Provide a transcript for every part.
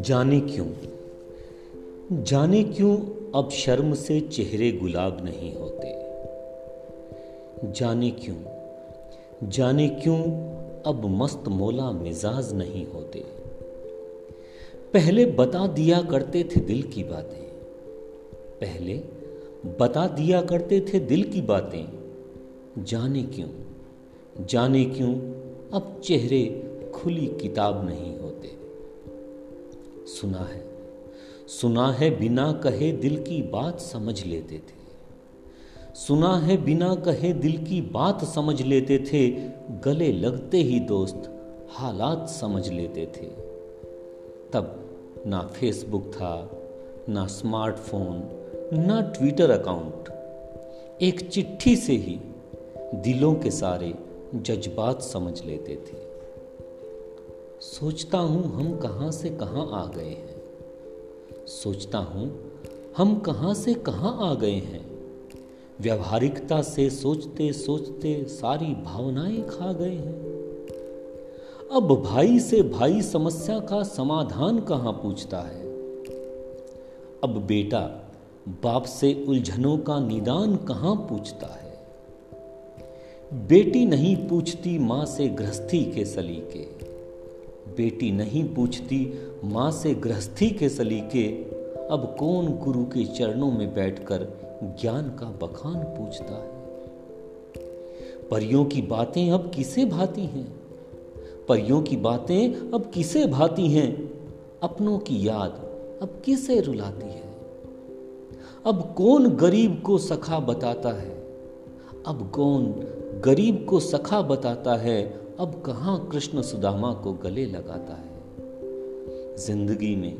जाने क्यों? जाने क्यों अब शर्म से चेहरे गुलाब नहीं होते? जाने क्यों? जाने क्यों अब मस्त मोला मिजाज नहीं होते? पहले बता दिया करते थे दिल की बातें। पहले बता दिया करते थे दिल की बातें। जाने क्यों? जाने क्यों? अब चेहरे खुली किताब नहीं होते। सुना है। सुना है बिना कहे दिल की बात समझ लेते थे। सुना है बिना कहे दिल की बात समझ लेते थे। गले लगते ही दोस्त हालात समझ लेते थे। तब ना फेसबुक था, ना स्मार्टफ़ोन, ना ट्विटर अकाउंट। एक चिट्ठी से ही दिलों के सारे जज्बात समझ लेते थे। सोचता हूँ हम कहाँ से कहाँ आ गए हैं। सोचता हूँ हम कहाँ से कहाँ आ गए हैं। व्यवहारिकता से सोचते सोचते सारी भावनाएँ खा गए हैं। अब भाई से भाई समस्या का समाधान कहाँ पूछता है? अब बेटा बाप से उलझनों का निदान कहाँ पूछता है? बेटी नहीं पूछती माँ से गृहस्थी के सलीके। बेटी नहीं पूछती माँ से गृहस्थी के सलीके। अब कौन गुरु के चरणों में बैठकर ज्ञान का बखान पूछता है? परियों की बातें अब किसे भाती हैं? परियों की बातें अब किसे भाती हैं? अपनों की याद अब किसे रुलाती है? अब कौन गरीब को सखा बताता है? अब कौन गरीब को सखा बताता है, अब कहाँ कृष्ण सुदामा को गले लगाता है? ज़िंदगी में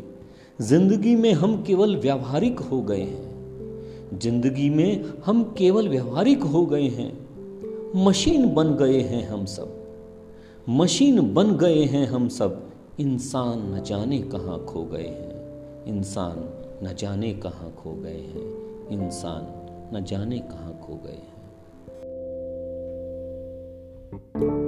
ज़िंदगी में हम केवल व्यावहारिक हो गए हैं। ज़िंदगी में हम केवल व्यावहारिक हो गए हैं। मशीन बन गए हैं हम सब। मशीन बन गए हैं हम सब। इंसान न जाने कहाँ खो गए हैं। इंसान न जाने कहाँ खो गए हैं। इंसान न जाने कहाँ खो गए हैं। Thank you.